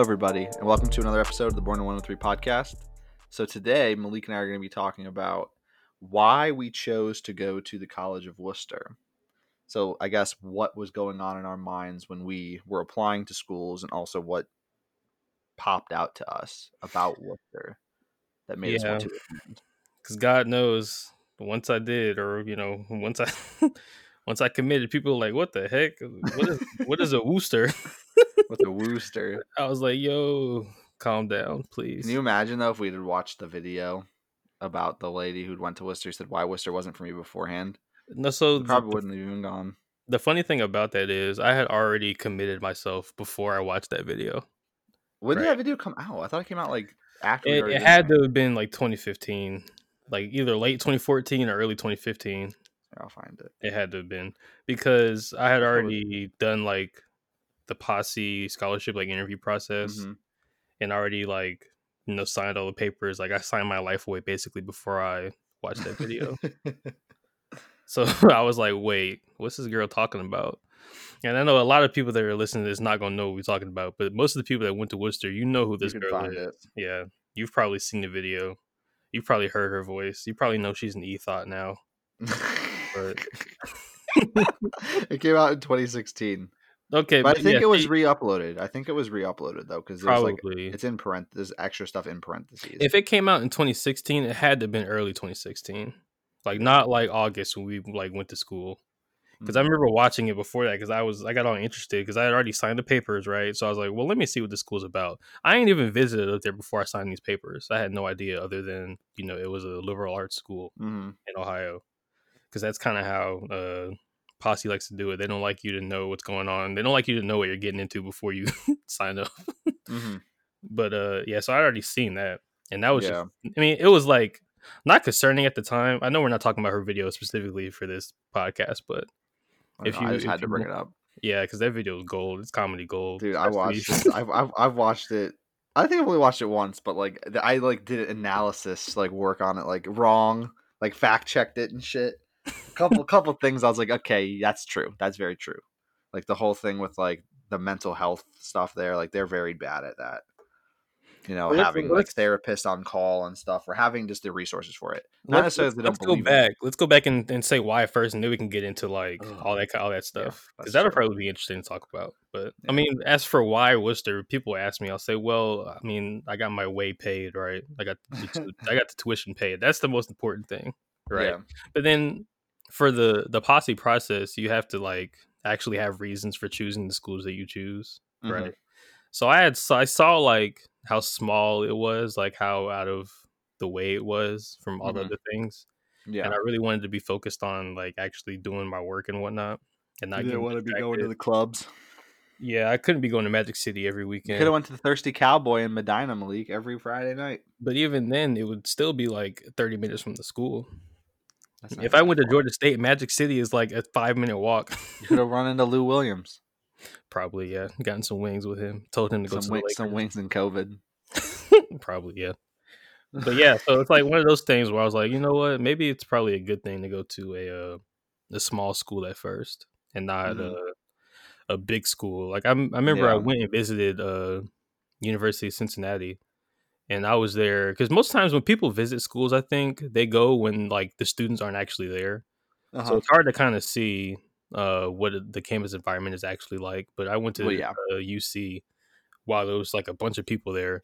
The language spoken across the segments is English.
Hello, everybody, and welcome to another episode of the Born in 103 podcast. So, today, Malik and I are going to be talking about why we chose to go to the College of Wooster. So, I guess what was going on in our minds when we were applying to schools, and also what popped out to us about Wooster that made us want to attend. because God knows once I did, or you know, once I once I committed, people were like, "What the heck? What is what is a Wooster?" With a wooster. I was like, "Yo, calm down, please." Can you imagine, though, if we had watched the video about the lady who went to Wooster said why Wooster wasn't for me beforehand? no, so the, probably wouldn't have even gone. the funny thing about that is, I had already committed myself before I watched that video. When did that video come out? I thought it came out like after. It, it had to have been like 2015, like either late 2014 or early 2015. I'll find it. It had to have been because I had That was- already done like the posse scholarship like interview process. Mhm. and already like you know signed all the papers. Like I signed my life away basically before I watched that video. so I was like, wait, what's this girl talking about? And I know a lot of people that are listening to this not gonna know what we're talking about, but most of the people that went to Wooster, you know who this girl is. it. Yeah, you've probably seen the video. You've probably heard her voice. You probably know she's an e thought now. But it came out in 2016, okay, but I think yeah, it was re-uploaded. I think it was re-uploaded though, because there's like probably. it's in parentheses. There's extra stuff in parentheses. if it came out in 2016, it had to have been early 2016. Like not like August when we like went to school. because I Mhm. remember watching it before that because I was I got all interested because I had already signed the papers right so I was like well let me see what this school's about I ain't even visited up there before I signed these papers I had no idea other than you know it was a liberal arts school Mhm. in Ohio because that's kind of how uh, Posse likes to do it they don't like you to know what's going on they don't like you to know what you're getting into before you sign up Mhm. but uh yeah so I already seen that and that was Yeah. just, I mean it was like not concerning at the time I know we're not talking about her video specifically for this podcast but if know, I you- just if had to bring it up, Yeah, because that video is gold. It's comedy gold. dude. I watched. I've, I've I've watched it. I think I've only watched it once, but like I like did analysis, like work on it, like wrong, like fact checked it and shit. Couple couple things I was like, okay, that's true. That's very true. Like the whole thing with like the mental health stuff there, like they're very bad at that. You know, Well, having like therapists on call and stuff, or having just the resources for it. Not let's, necessarily let's, let's go in it. back. Let's go back and, and say why first, and then we can get into like Ugh. all that all that stuff because that'll probably be interesting to talk about. But Yeah. I mean, as for why Wooster, people ask me, I'll say, well, I mean, I got my way paid, right? I got the, I got the tuition paid. That's the most important thing, right? Yeah. But then for the the posse process, you have to like actually have reasons for choosing the schools that you choose, Mhm. right? So I had so I saw like how small it was, like how out of the way it was from all the Mhm. other things, Yeah. and I really wanted to be focused on like actually doing my work and whatnot, and not You didn't want to be going to the clubs. Yeah, I couldn't be going to Magic City every weekend, could have went to the Thirsty Cowboy in Medina, Malik, every Friday night. but even then, it would still be like thirty minutes from the school. If I went to. Georgia State, Magic City is like a five minute walk. you could have run into Lou Williams. Probably, yeah. Gotten some wings with him. Told him to go Some, to wing, some wings in COVID. Probably, yeah. But yeah, so it's like one of those things where I was like, you know what? Maybe it's probably a good thing to go to a uh, a small school at first and not Mhm. a a big school. Like I, I remember I went and visited uh University of Cincinnati, and I was there because most times when people visit schools, I think they go when like the students aren't actually there, so Uh-huh. it's hard to kind of see uh what the campus environment is actually like. But I went to Well, yeah. uh, UC while there was like a bunch of people there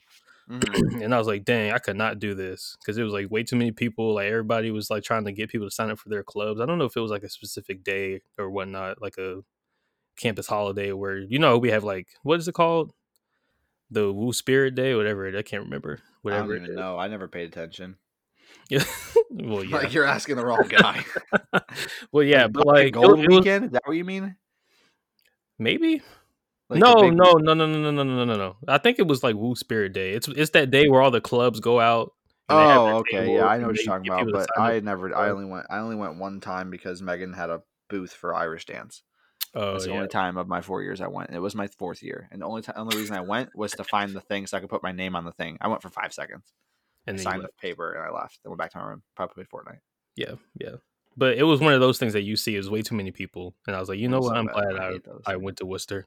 Mhm. and I was like, dang, I could not do this because it was like way too many people. Like everybody was like trying to get people to sign up for their clubs. I don't know if it was like a specific day or whatnot, like a campus holiday where you know we have like what is it called, the Woo Spirit Day, whatever. it- I can't remember. Whatever. I don't even know. I never paid attention. Yeah. well, yeah. Like you're asking the wrong guy. well, yeah, but like it Gold it was- weekend. Is that what you mean? maybe. Like no, no, no, no, no, no, no, no, no, no. I think it was like Woo Spirit Day. It's it's that day where all the clubs go out. and they have Oh, okay. Yeah, I know what you're talking about, but I never. I only went. I only went one time because Megan had a booth for Irish dance. Oh, That's the yeah. only time of my four years I went. It was my fourth year, and the only time, only reason I went was to find the thing so I could put my name on the thing. I went for five seconds, and signed the paper, and I left. Then went back to my room. Probably played Fortnite. Yeah, yeah. But it was one of those things that you see is way too many people, and I was like, you know what? I'm glad I I. I went to Wooster.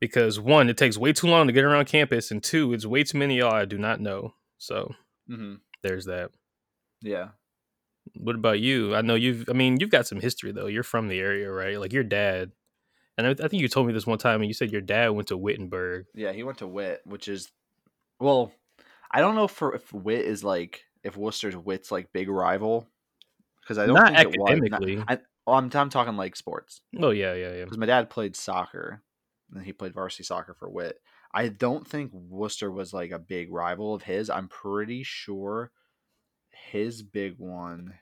because one, it takes way too long to get around campus, and two, it's way too many y'all I do not know. So Mm-hmm. there's that. Yeah. What about you? I know you've. I mean, you've got some history though. You're from the area, right? Like your dad. And I, I think you told me this one time, and you said your dad went to Wittenberg. Yeah, he went to Wit, which is well, I don't know for if Wit is like if Wooster's Wit's like big rival because I don't Not think it was. academically. Not, I, well, I'm, I'm talking like sports Oh yeah, yeah, yeah. because my dad played soccer and he played varsity soccer for Wit. I don't think Wooster was like a big rival of his. I'm pretty sure his big one.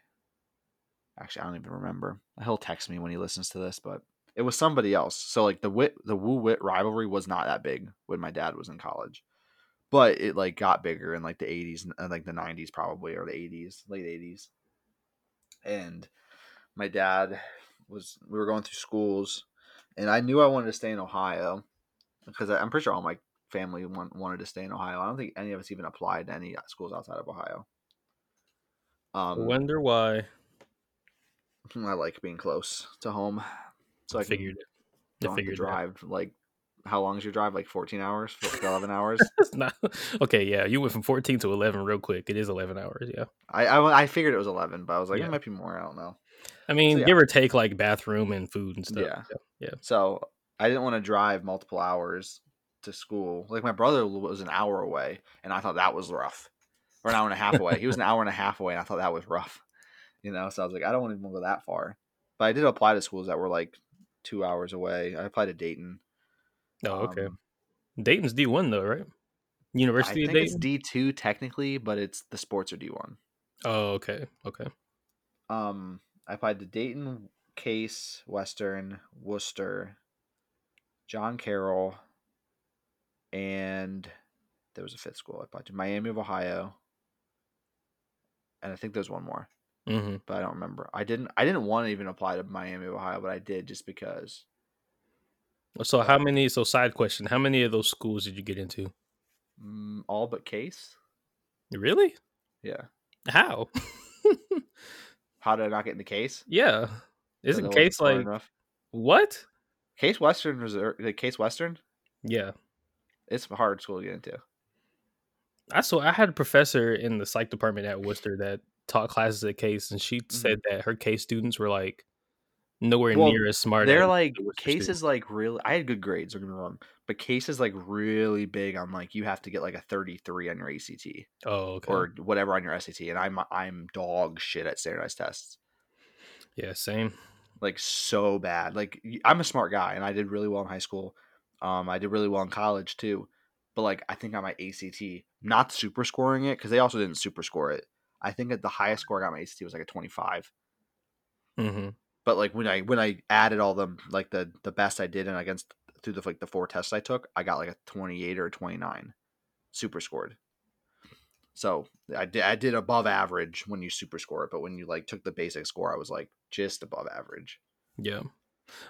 Actually, I don't even remember. He'll text me when he listens to this, but it was somebody else. So like the wit, the Woo Wit rivalry was not that big when my dad was in college, but it like got bigger in like the 80s and like the 90s probably or the 80s, late 80s. And my dad was we were going through schools, and I knew I wanted to stay in Ohio because I'm pretty sure all my family want, wanted to stay in Ohio. I don't think any of us even applied to any schools outside of Ohio. Um, Wonder why. I like being close to home, so I figured it. I don't have to figured that. drive like how long is your drive? Like fourteen hours, eleven hours. It's not okay. Yeah, you went from fourteen to eleven real quick. It is eleven hours. Yeah, I, I I figured it was eleven, but I was like Yeah. it might be more. I don't know. I mean, yeah. give or take like bathroom and food and stuff. Yeah. So I didn't want to drive multiple hours to school. Like my brother was an hour away, and I thought that was rough. Or an hour and a half away. He was an hour and a half away, and I thought that was rough. You know, so I was like, I don't want to even go that far. But I did apply to schools that were like two hours away. I applied to Dayton. Oh, okay. Um, Dayton's D one though, right? I University think of it's D two technically, but it's the sports are D one. oh, okay, okay. Um, I applied to Dayton, Case, Western, Worcester, John Carroll, and there was a fifth school I applied to Miami of Ohio, and I think there's one more, hmm but I don't remember. I didn't. I didn't want to even apply to Miami Ohio, but I did just because. So how many? So side question: How many of those schools did you get into? Mm, all but Case. Really? Yeah. How? How did I not get into Case? Yeah. Isn't Case like enough. what? Case Western was like Case Western? Yeah. It's a hard school to get into. I saw I had a professor in the psych department at Wooster that taught classes at Case, and she said that her Case students were like nowhere Well, near as smart. They're as like cases students. like really I had good grades, don't get me wrong. But cases like really big on like you have to get like a 33 on your ACT Oh, okay. or whatever on your SAT. And I'm I'm dog shit at standardized tests. yeah, same. Like so bad. Like I'm a smart guy and I did really well in high school. Um I did really well in college too. But like I think on my ACT, not super scoring it, because they also didn't super score it. I think that the highest score I got my ACT was like a 25. hmm but like when I when I added all them like the the best I did and against through the like the four tests I took, I got like a 28 or a 29 super scored. So I did I did above average when you super score it, but when you like took the basic score, I was like just above average. Yeah.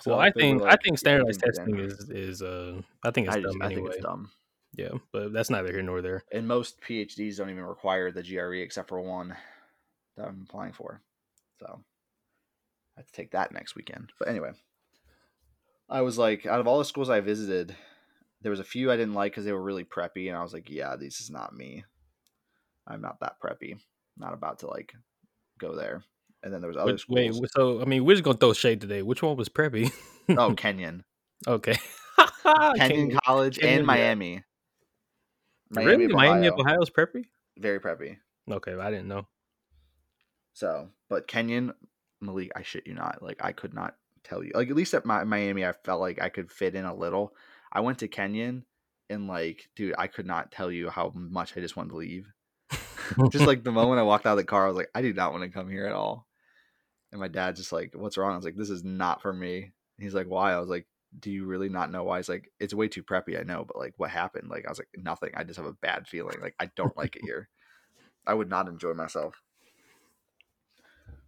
So well, I think I think standardized testing is is uh I think it's I, just, dumb I think it's dumb. Yeah, but that's neither here nor there. And most PhDs don't even require the GRE except for one that I'm applying for. So I have to take that next weekend. But anyway, I was like, out of all the schools I visited, there was a few I didn't like because they were really preppy, and I was like, yeah, this is not me. I'm not that preppy. Not about to like go there. And then there was other Which, schools. wait, so I mean, we're just gonna throw shade today. Which one was preppy? oh, Kenyon, okay. Kenyon. College, Kenyon, and yeah. Miami. really? of Miami of Ohio. Ohio's preppy? Very preppy. Okay, I didn't know. So, but Kenyon, Malik, I shit you not. Like, I could not tell you. Like, at least at my, Miami, I felt like I could fit in a little. I went to Kenyon, and like, dude, I could not tell you how much I just wanted to leave. just like the moment I walked out of the car, I was like, I do not want to come here at all. And my dad's just like, "What's wrong?" I was like, "This is not for me." And he's like, "Why?" I was like, "Do you really not know why?" He's like, "It's way too preppy, I know, but like, what happened?" Like, I was like, "Nothing. I just have a bad feeling. Like, I don't like it here. I would not enjoy myself."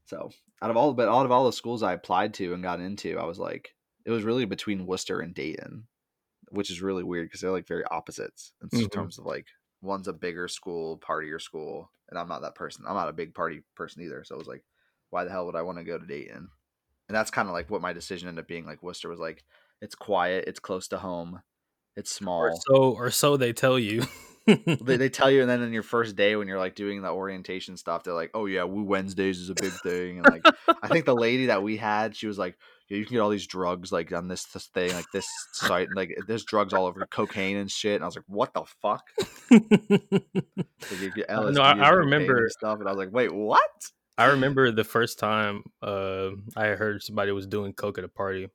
So, out of all, but out of all the schools I applied to and got into, I was like, it was really between Wooster and Dayton, which is really weird because they're like very opposites in Mhm. terms of like one's a bigger school, partier school, and I'm not that person. I'm not a big party person either. So it was like, why the hell would I want to go to Dayton? And that's kind of like what my decision ended up being. Like Wooster was like, it's quiet, it's close to home, It's or small. so or so they tell you. They, they tell you, and then in your first day when you're like doing the orientation stuff, they're like, "Oh yeah, Woo Wednesdays is a big thing." And like, I think the lady that we had, she was like, "Yeah, you can get all these drugs like on this, this thing, like this site, and, like there's drugs all over, cocaine and shit." And I was like, "What the fuck?" Like, you get Uh, no, I- I remember- and stuff, and I was like, "Wait, what?" I remember the first time uh, I heard somebody was doing coke at a party.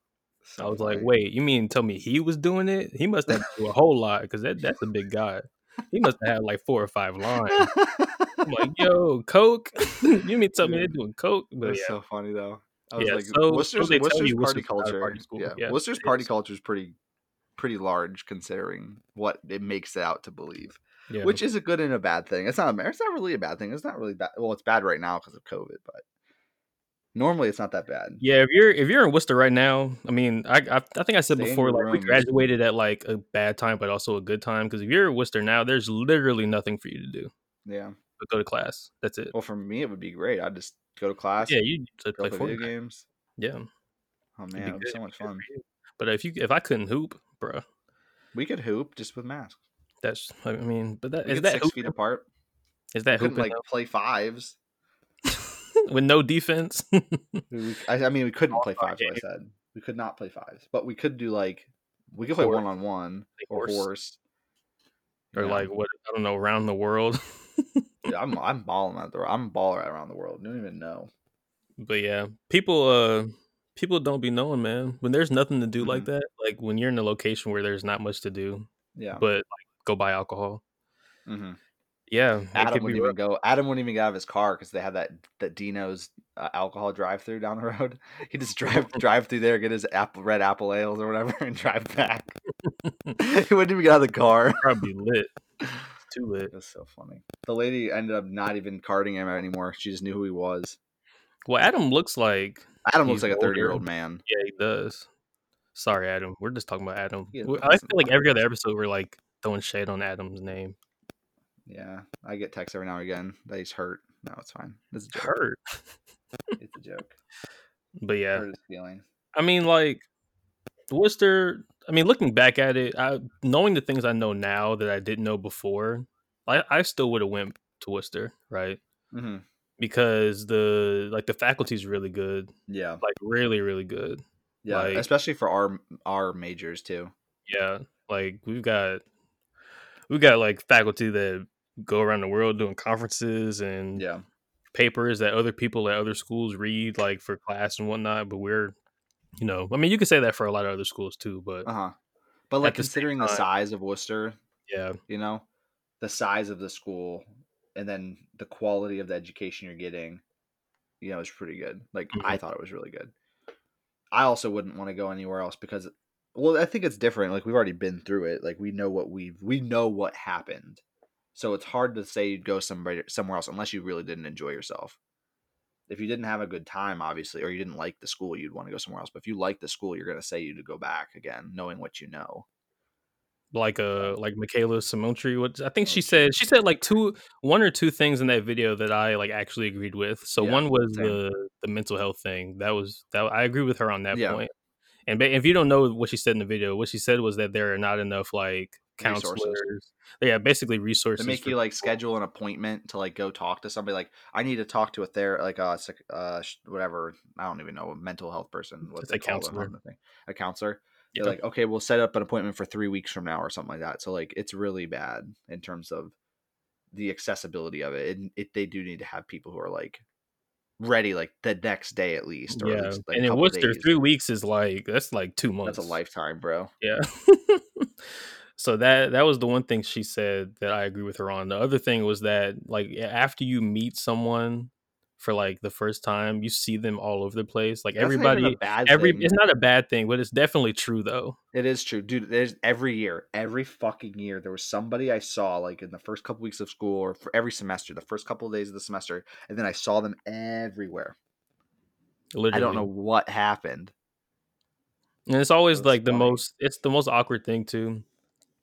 I was like. "Wait, you mean tell me he was doing it? He must have do a whole lot because that, that's a big guy. He must have had like four or five lines." I'm like, "Yo, coke? you mean tell me they're doing coke?" But That's yeah, so funny though. I was Yeah, like, so- so Wooster's, they Wooster's party Wooster's not culture. party. Yeah, Yeah, Wooster's party culture is pretty, pretty large considering what it makes it out to believe. yeah. Which is a good and a bad thing. It's not. a- It's not really a bad thing. It's not really bad. Well, it's bad right now because of COVID, but normally it's not that bad. Yeah, if you're if you're in Wooster right now, I mean, I I, I think I said Stay before, like we graduated at like a bad time, but also a good time. Because if you're in Wooster now, there's literally nothing for you to do Yeah. but go to class. That's it. Well, for me, it would be great. I'd just go to class. yeah, you play video Fortnite. games. Yeah, Oh man, it would be so much fun. But if you if I couldn't hoop, bro, We could hoop just with masks. that's I mean, but that We is that six feet apart. Is that hooping like play fives. With no defense? I, I mean, we couldn't play All-star fives. Like I said, we could not play fives, but we could do like we could play one on one or horse. horse. or Yeah. like what I don't know, around the world. Yeah, I'm I'm balling out there. I'm baller around the world. You don't even know. But yeah, people uh people don't be knowing, man. When there's nothing to do like Mm-hmm. that, like when you're in a location where there's not much to do, Yeah. but like go buy alcohol. hmm Yeah, Adam wouldn't even go. Adam wouldn't even get out of his car because they had that that Dino's uh, alcohol drive through down the road. He just drive drive through there, get his apple red apple ales or whatever, and drive back. he wouldn't even get out of the car. probably lit. It's too lit. That's so funny. The lady ended up not even carding him anymore. She just knew who he was. Well, Adam looks like Adam looks like a thirty year old man. yeah, he does. Sorry, Adam. We're just talking about Adam. Yeah, We- but I feel like every other episode we're like throwing shade on Adam's name. Yeah, I get texts every now and again that he's hurt. No, it's fine. It's a joke. Hurt. It's a joke. But yeah, feelings. I mean, like Wooster. I mean, looking back at it, I knowing the things I know now that I didn't know before, I I still would have went to Wooster, right? hmm Because the like the faculty is really good, Yeah, like really really good. yeah. Like- Especially for our our majors too. Yeah, like we've got we've got like faculty that go around the world doing conferences and Yeah. papers that other people at other schools read like for class and whatnot. But we're, you know, I mean, you could say that for a lot of other schools too. But Uh huh. But like the considering the time- size of Wooster, yeah, you know, the size of the school, and then the quality of the education you're getting, you know, is pretty good. Like I thought it was really good. I also wouldn't want to go anywhere else because, well, I think it's different. Like we've already been through it. Like we know what we've we know what happened. So it's hard to say you'd go somewhere somewhere else unless you really didn't enjoy yourself. If you didn't have a good time, obviously, or you didn't like the school, you'd want to go somewhere else. But if you like the school, you're gonna say you'd go back again, knowing what you know. like uh like Michaela Simontri. What I think Oh, she said she said like two one or two things in that video that I like actually agreed with. So Yeah, one was same. the the mental health thing. That was that I agree with her on that Yeah. point. And if you don't know what she said in the video, what she said was that there are not enough like Resources. Yeah, basically resources. to make you like people. schedule an appointment to like go talk to somebody like i need to talk to a therapist, like a uh whatever i don't even know a mental health person what they a counselor. on the thing a counselor Yeah. they're like okay we'll set up an appointment for three weeks from now or something like that so like it's really bad in terms of the accessibility of it and it they do need to have people who are like ready like the next day at least or yeah, at least, like, and in Wooster, three weeks is like that's like two months. that's a lifetime bro Yeah. so that that was the one thing she said that I agree with her on. The other thing was that like after you meet someone for like the first time, you see them all over the place. Like That's not everybody, bad every thing. it's not a bad thing, but it's definitely true though. It is true, dude. There's every year, every fucking year, there was somebody I saw like in the first couple weeks of school or for every semester, the first couple of days of the semester, and then I saw them everywhere. Literally, I don't know what happened. And it's always like the funny. most. It's the most awkward thing too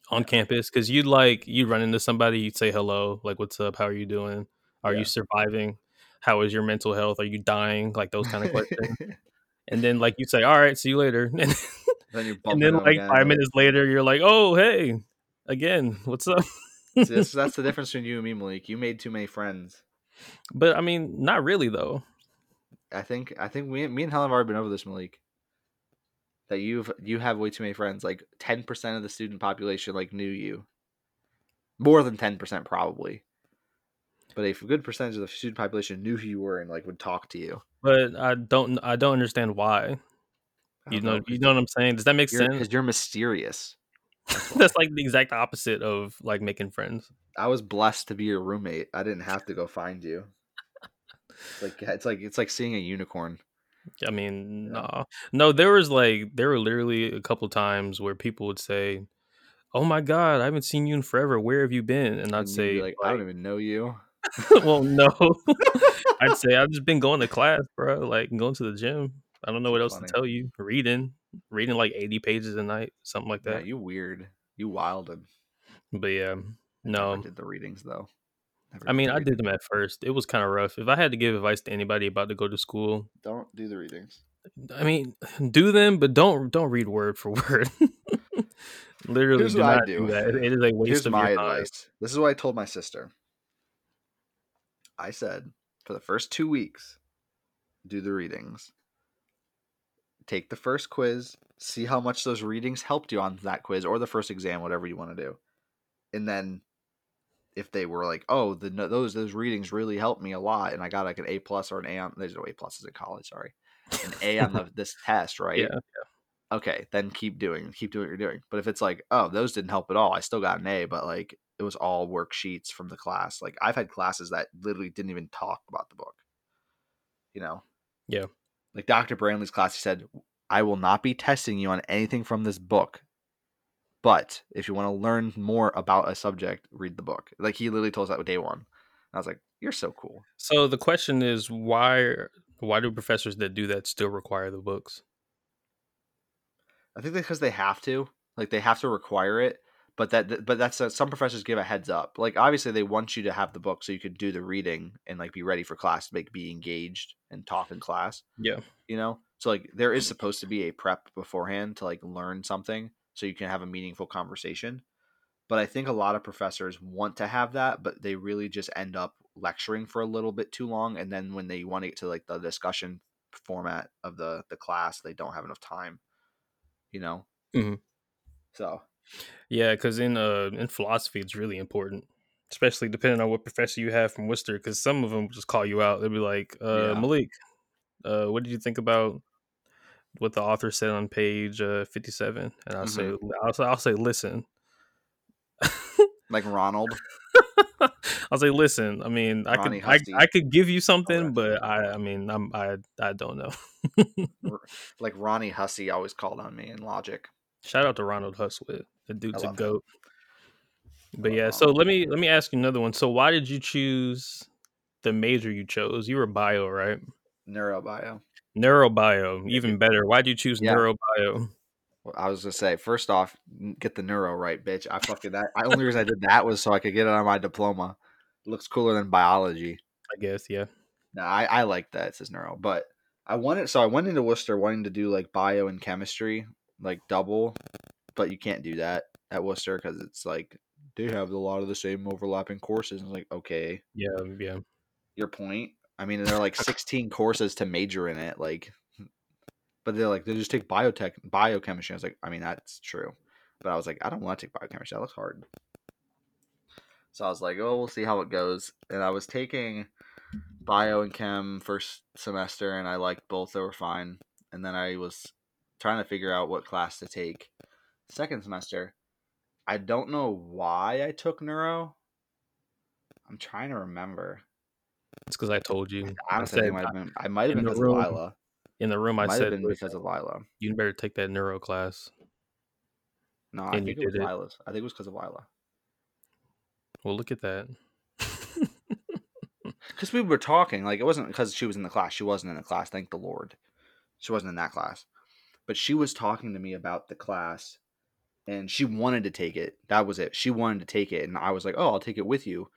on campus because you'd like you run into somebody, you'd say hello, like "What's up? How are you doing? Are Yeah. you surviving? How is your mental health? Are you dying? Like those kind of questions." and then like you say, "All right, see you later." And Then and then like again, five minutes later, you're like, "Oh, hey, again, what's up?" That's, that's the difference between you and me, Malik. You made too many friends. but I mean, not really though. I think I think we, me and Helen have already been over this, Malik. That you've you have way too many friends. Like ten percent of the student population like knew you. More than ten percent probably. But a good percentage of the student population knew who you were and like would talk to you. But I don't, I don't understand why. I You don't know, 'cause you know what I'm saying? Does that make sense? Because you're mysterious. That's like the exact opposite of like making friends. I was blessed to be your roommate. I didn't have to go find you. It's like it's like it's like seeing a unicorn. I mean, Yeah. no, no. There was like there were literally a couple times where people would say, "Oh my god, I haven't seen you in forever. Where have you been?" And I'd And say, like, I don't even know you. "Well, no." I'd say I've just been going to class, bro. Like going to the gym. I don't know what else Funny. to tell you. Reading, reading like eighty pages a night, something like Yeah, that. you weird. You wilded. But yeah, no. never did the readings though. Never I mean, I did them at first. It was kind of rough. If I had to give advice to anybody about to go to school, Don't do the readings. I mean, do them, but don't don't read word for word. Literally, Here's do what I not do. that. It is a waste Here's of my your time. advice. This is what I told my sister. I said for the first two weeks, do the readings. Take the first quiz, see how much those readings helped you on that quiz or the first exam, whatever you want to do. And then if they were like, oh, the those those readings really helped me a lot, and I got like an A plus or an A on there's no A pluses in college, sorry, an A on the, this test, right? Yeah. okay, then keep doing, keep doing what you're doing. But if it's like, oh, those didn't help at all, I still got an A, but like it was all worksheets from the class. Like I've had classes that literally didn't even talk about the book. You know? Yeah. Like Dr. Brantley's class, he said, I will not be testing you on anything from this book. But if you want to learn more about a subject, read the book. Like he literally told us that day one. And I was like, You're so cool. So the question is, why why do professors that do that still require the books? I think because they have to, like they have to require it. But that, but that's uh, some professors give a heads up. Like obviously they want you to have the book so you could do the reading and like be ready for class, like be engaged and talk in class. Yeah. You know, so like there is supposed to be a prep beforehand to like learn something so you can have a meaningful conversation. But I think a lot of professors want to have that, but they really just end up lecturing for a little bit too long, and then when they want to get to like the discussion format of the the class, they don't have enough time. You know. Mhm. So Yeah, because in uh in philosophy, it's really important, especially depending on what professor you have from Wooster. Because some of them just call you out. They'll be like, uh, Yeah. "Malik, uh, what did you think about what the author said on page uh, fifty-seven? And I'll say, I'll say, I'll say, listen. like Ronald, I'll say, listen. I mean, I Ronnie could, I, I could give you something, but. I, I mean, I'm, I, I don't know. like Ronnie Hussey always called on me in logic. Shout out to Ronald Hustwit. The dude's a love him. goat. But yeah, so let me let me ask you another one. So why did you choose the major you chose? You were bio, right? Neurobio. Neurobio, even better. Why did you choose Yeah. neurobio? Well, I was gonna say, first off, get the neuro right, bitch. I fucking that. I only reason I did that was so I could get it on my diploma. It looks cooler than biology. I guess, yeah. No, I I like that it says neuro, but I wanted so I went into Wooster wanting to do like bio and chemistry, like double, but you can't do that at Wooster because it's like they have a lot of the same overlapping courses. And like okay, Yeah, yeah. your point. I mean, there are like 16 courses to major in it, like, but they're like they just take biotech, biochemistry. I was like, I mean, that's true, but I was like, I don't want to take biochemistry. That looks hard. So I was like, oh, we'll see how it goes. And I was taking bio and chem first semester, and I liked both. They were fine. And then I was trying to figure out what class to take second semester. I don't know why I took neuro. I'm trying to remember. It's because I told you. I Honestly, I said think might have been. I might have been because room, of Lila. in the room, I Might have said, been because of Lila. you better take that neuro class. No, I think it was. Lila's. I think it was because of Lila. Well, look at that. Because we were talking, like it wasn't because she was in the class. She wasn't in the class. Thank the Lord, she wasn't in that class. But she was talking to me about the class, and she wanted to take it. That was it. She wanted to take it, and I was like, "Oh, I'll take it with you."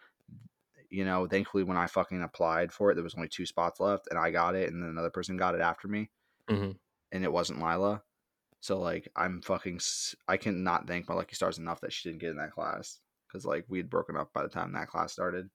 You know, thankfully, when I fucking applied for it, there was only two spots left, and I got it, and then another person got it after me, Mhm. and it wasn't Lila. So like I'm fucking I cannot thank my lucky stars enough that she didn't get in that class because like we had broken up by the time that class started.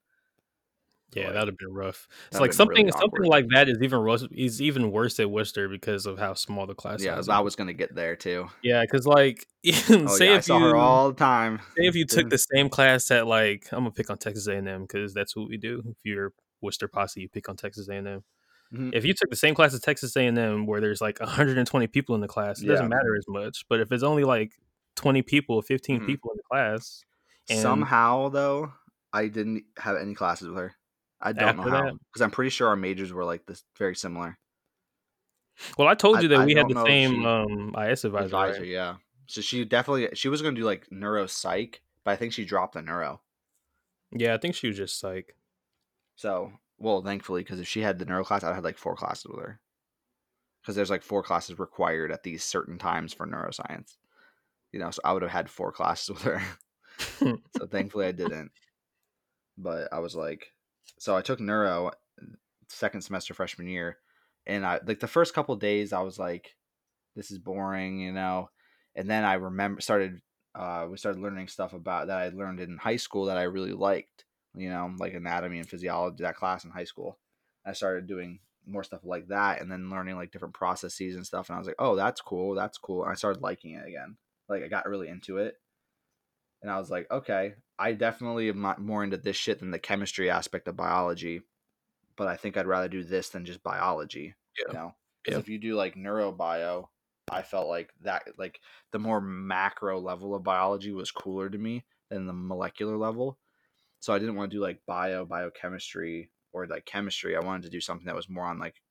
Yeah, Like, that'd have been rough. It's like something really something like that is even worse is even worse at Wooster because of how small the class yeah, size I was gonna get there too. Yeah, because like Oh say yeah, if you her all the time. say if you took the same class at like I'm gonna pick on Texas A&M because that's what we do. If you're Wooster posse, you pick on Texas A&M. Mhm. If you took the same class as Texas A&M where there's like 120 people in the class, it doesn't matter as much. But if it's only like 20 people, 15 Mhm. people in the class, and- Somehow though, I didn't have any classes with her. I don't know how because I'm pretty sure our majors were like this very similar. well, I told you that I we had the same she- um, IS advisor. Advisor, right? yeah. So she definitely she was gonna do like neuro psych, but I think she dropped the neuro. Yeah, I think she was just like So well, thankfully, because if she had the neuro class, I'd had like four classes with her. Because there's like four classes required at these certain times for neuroscience. You know, so I would have had four classes with her. so thankfully I didn't. But I was like, so I took neuro second semester freshman year, and I like the first couple days I was like, this is boring, you know. And then I remember started uh we started learning stuff about that I learned in high school that I really liked, you know, like anatomy and physiology, that class in high school. I started doing more stuff like that and then learning like different processes and stuff and I was like, "Oh, that's cool. That's cool." And I started liking it again. Like I got really into it. And I was like, "Okay, I definitely am not more into this shit than the chemistry aspect of biology, but I think I'd rather do this than just biology." Yeah. You know? 'Cause Yeah. if you do like neurobio, I felt like that like the more macro level of biology was cooler to me than the molecular level. So I didn't want to do like bio, biochemistry, or like chemistry. I wanted to do something that was more on like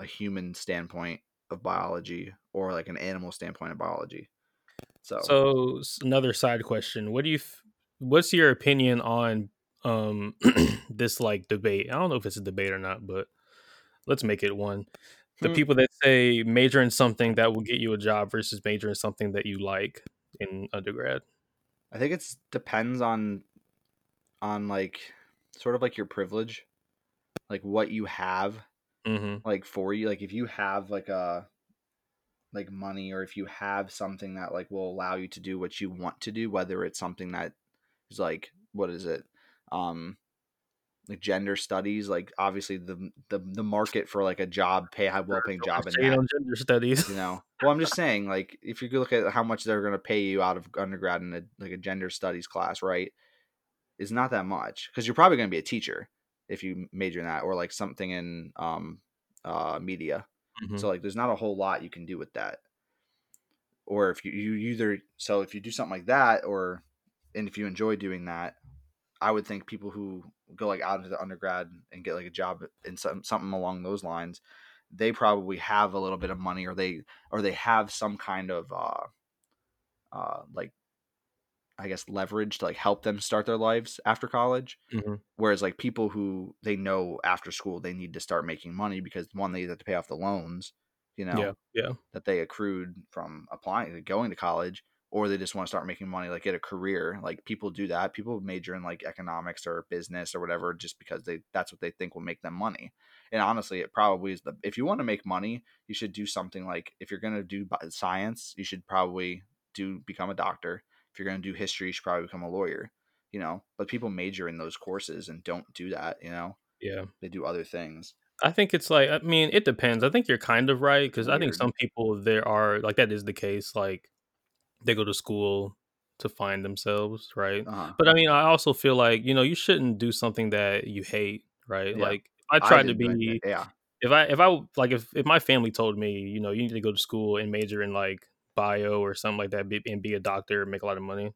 a human standpoint of biology or like an animal standpoint of biology. So, So another side question: What do you? What's your opinion on um this like debate? I don't know if it's a debate or not, but let's make it one. The Hmm. people that say major in something that will get you a job versus major in something that you like in undergrad. I think it's depends on on like sort of like your privilege, like what you have hmm like for you like if you have like a like money or if you have something that like will allow you to do what you want to do whether it's something that is like what is it? Um like gender studies like obviously the the, the market for like a job pay high well paying job in that gender studies. you know? Well i'm just saying like if you look at how much they're going to pay you out of undergrad in a like a gender studies class right is not that much because you're probably going to be a teacher if you major in that or like something in um uh media. Mhm. so like there's not a whole lot you can do with that. Or if you, you either so if you do something like that or and if you enjoy doing that i would think people who go like out into the undergrad and get like a job in some, something along those lines they probably have a little bit of money or they or they have some kind of uh uh like i guess leverage to like help them start their lives after college Mhm. whereas like people who they know after school they need to start making money because one they have to pay off the loans you know Yeah, yeah. that they accrued from applying going to college or they just want to start making money like get a career like people do that people major in like economics or business or whatever just because they that's what they think will make them money and honestly it probably is the if you want to make money you should do something like if you're going to do science you should probably do become a doctor if you're going to do history you should probably become a lawyer you know but people major in those courses and don't do that you know Yeah. they do other things I think it's like I mean it depends. I think you're kind of right because I think some people there are like that is the case. Like they go to school to find themselves, right? uh-huh. But I mean, I also feel like you know you shouldn't do something that you hate, right? Yeah. Like I tried to be anything- yeah if I if I like if if my family told me you know you need to go to school and major in like bio or something like that be, and be a doctor and make a lot of money.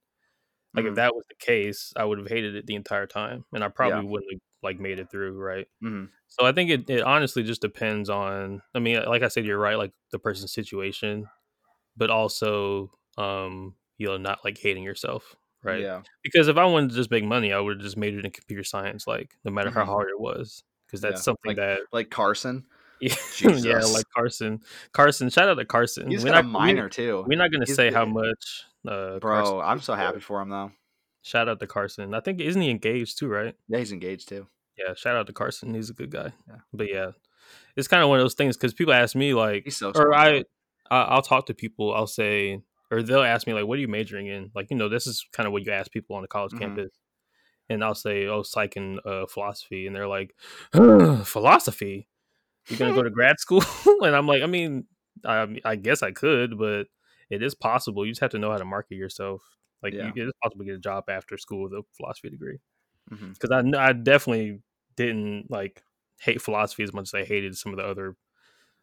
Like if Mhm. that was the case, I would have hated it the entire time, and I probably wouldn't have like made it through, right? Mhm. So I think it, it honestly just depends on. I mean, like I said, you're right, like the person's situation, but also, um, you know, not like hating yourself, right? yeah Because if I wanted to just make money, I would have just majored in computer science, like no matter how Mhm. hard it was, because that's Yeah, something like- that, like carson yeah, yeah, like Carson, Carson. Shout out to Carson. he's We're got a not- we- minor too We're not gonna He's say how much, uh, bro Carson i'm so happy for him though Shout out to Carson. I think isn't he engaged too, right? yeah he's engaged too Yeah, shout out to Carson. He's a good guy. Yeah. But yeah, it's kind of one of those things because people ask me like, so or I. I, I'll talk to people. I'll say, or they'll ask me like, "What are you majoring in?" Like, you know, this is kind of what you ask people on the college Mhm. campus. And I'll say, "Oh, psych and uh, philosophy," and they're like, "Philosophy? You're gonna go to grad school?" and I'm like, "I mean, I, I guess I could, but it is possible. You just have to know how to market yourself. Like, Yeah. you, it is possible to get a job after school with a philosophy degree." Because I, kn- I definitely didn't like hate philosophy as much as I hated some of the other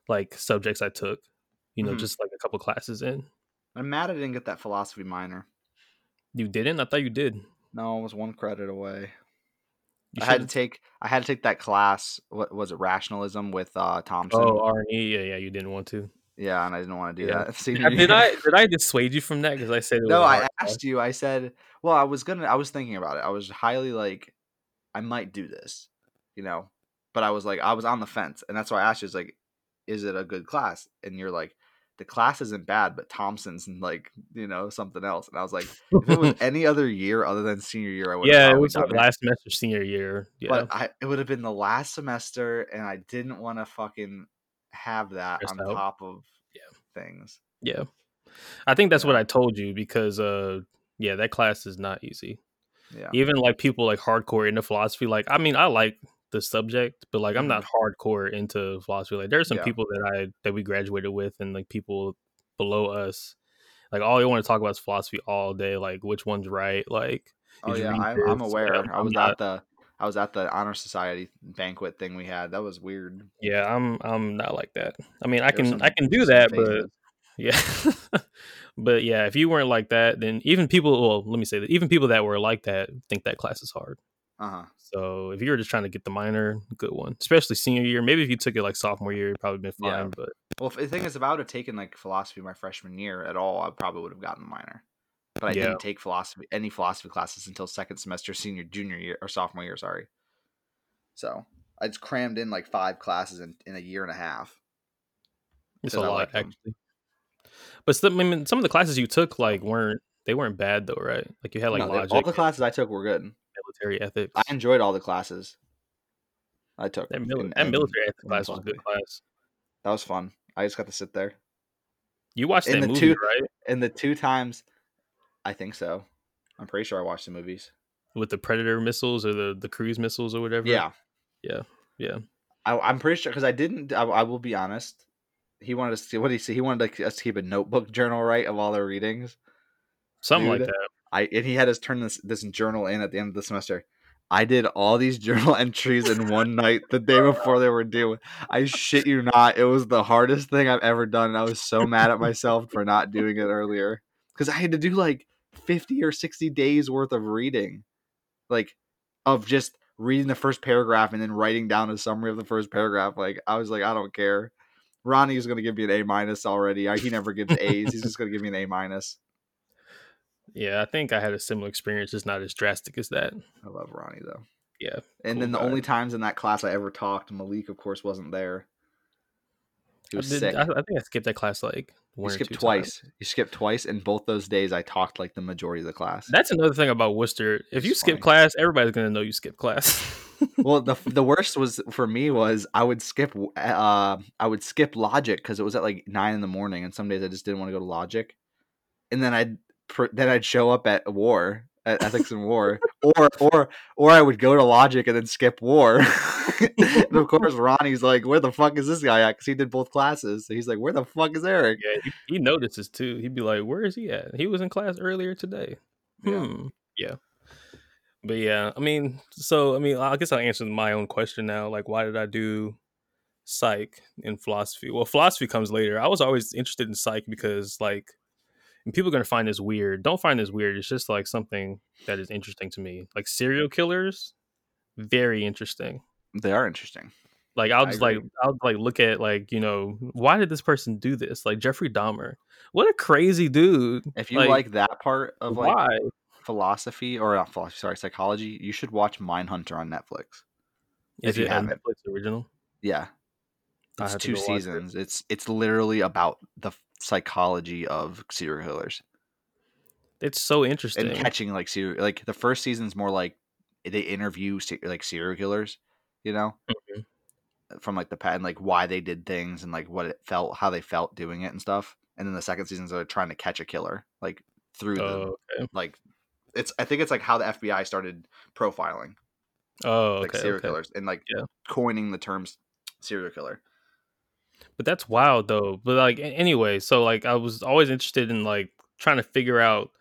like subjects I took. You know, Mhm. just like a couple classes in. I'm mad I didn't get that philosophy minor. You didn't? I thought you did. No, I was one credit away. You I had to take I had to take that class. What was it? Rationalism with uh, Thompson. Oh, R and E. Yeah, yeah. You didn't want to. yeah, and I didn't want to do Yeah. that. Senior Did year. I did I dissuade you from that because I said it No, I hard class? asked you. I said, well, I was gonna. I was thinking about it. I was highly like, I might do this, you know, but I was like, I was on the fence, and that's why I asked you. Is like, is it a good class? And you're like, the class isn't bad, but Thompson's and like, you know, something else. And I was like, if it was any other year other than senior year, I would. yeah, it was like it. last semester, senior year. Yeah, But I, it would have been the last semester, and I didn't want to fucking have that on out. top of Yeah. things. yeah. I think that's what I told you because uh, yeah, that class is not easy. Yeah. even like people like hardcore into philosophy like i mean i like the subject but like i'm mm-hmm. not hardcore into philosophy like there's some Yeah. people that i that we graduated with and like people below us like all they want to talk about is philosophy all day like which one's right like Oh yeah, I'm, I'm aware. Yeah, I was not- at the I was at the honor society banquet thing we had. That was weird. yeah i'm i'm not like that i mean i There were can some- i can do that but yeah but yeah if you weren't like that then even people well let me say that even people that were like that think that class is hard Uh huh. So if you were just trying to get the minor, good one. Especially senior year. Maybe if you took it like sophomore year, it'd probably been fine. Yeah. But Well, the thing is, if I would have taken like philosophy my freshman year at all, I probably would have gotten the minor. But I Yeah. didn't take philosophy any philosophy classes until second semester, senior, junior year, or sophomore year. Sorry. So I just crammed in like five classes in, in a year and a half. it's a I lot like actually. But some, I mean, some of the classes you took like weren't they weren't bad though, right? Like you had like No, logic, all the classes I took were good. Military ethics. I enjoyed all the classes I took. that, mili- in- that in- military ethics class was a good class. That was fun. I just got to sit there. You watched In the movie, two- right? And the two times, I think so. I'm pretty sure I watched the movies. With the Predator missiles or the the cruise missiles or whatever. Yeah. Yeah. Yeah. I, I'm pretty sure because I didn't. I, I will be honest. He wanted us to. See what did he say? He wanted like, us to keep a notebook journal, right, of all their readings. Something like that. I and he had us turn this this journal in at the end of the semester. I did all these journal entries in one night the day before they were due. I shit you not, it was the hardest thing I've ever done, and I was so mad at myself for not doing it earlier because I had to do like fifty or sixty days worth of reading, like of just reading the first paragraph and then writing down a summary of the first paragraph. Like I was like, I don't care. Ronnie is gonna give me an A minus already. He never gives A's. He's just gonna give me an A minus. Yeah, I think I had a similar experience, just not as drastic as that. I love Ronnie though. Yeah. And Cool then the guy. only times in that class I ever talked, Malik, of course, wasn't there. He I, was did, sick. I, I think I skipped that class like you one or skipped twice. times. You skipped twice, and both those days I talked like the majority of the class. That's another thing about Wooster. If you It's skip funny. class, everybody's gonna know you skip class. well, the the worst was for me was I would skip uh I would skip logic because it was at like nine in the morning, and some days I just didn't want to go to logic, and then I'd then I'd show up at war at ethics and war, or or or I would go to logic and then skip war. and of course, Ronnie's like, "Where the fuck is this guy at?" Because he did both classes. So he's like, "Where the fuck is Eric?" yeah, he, he notices too. He'd be like, "Where is he at? He was in class earlier today." Yeah. Hmm. Yeah. But yeah, I mean, so I mean, I guess I'll answer my own question now. Like, why did I do psych in philosophy? Well, philosophy comes later. I was always interested in psych because, like, and people are gonna find this weird. Don't find this weird. It's just like something that is interesting to me. Like serial killers, very interesting. They are interesting. Like I'll just like. I'll like look at like you know why did this person do this? Like Jeffrey Dahmer, what a crazy dude. If you like, that part of like why? philosophy or uh, not philosophy, sorry, psychology, you should watch Mindhunter on Netflix. Is if you it a haven't. Netflix original? Yeah, it's two watch it. seasons. It's it's literally about the psychology of serial killers It's so interesting. and catching like serial. Like the first season's more like they interview like serial killers, you know. Mhm. from like the past and like why they did things and like what it felt, how they felt doing it and stuff. And then the second season's they're trying to catch a killer like through the Oh, okay. like it's I think it's like how the FBI started profiling Oh, like okay. serial okay. killers and like Yeah. coining the terms serial killer. But that's wild though. But like anyway, so like I was always interested in like trying to figure out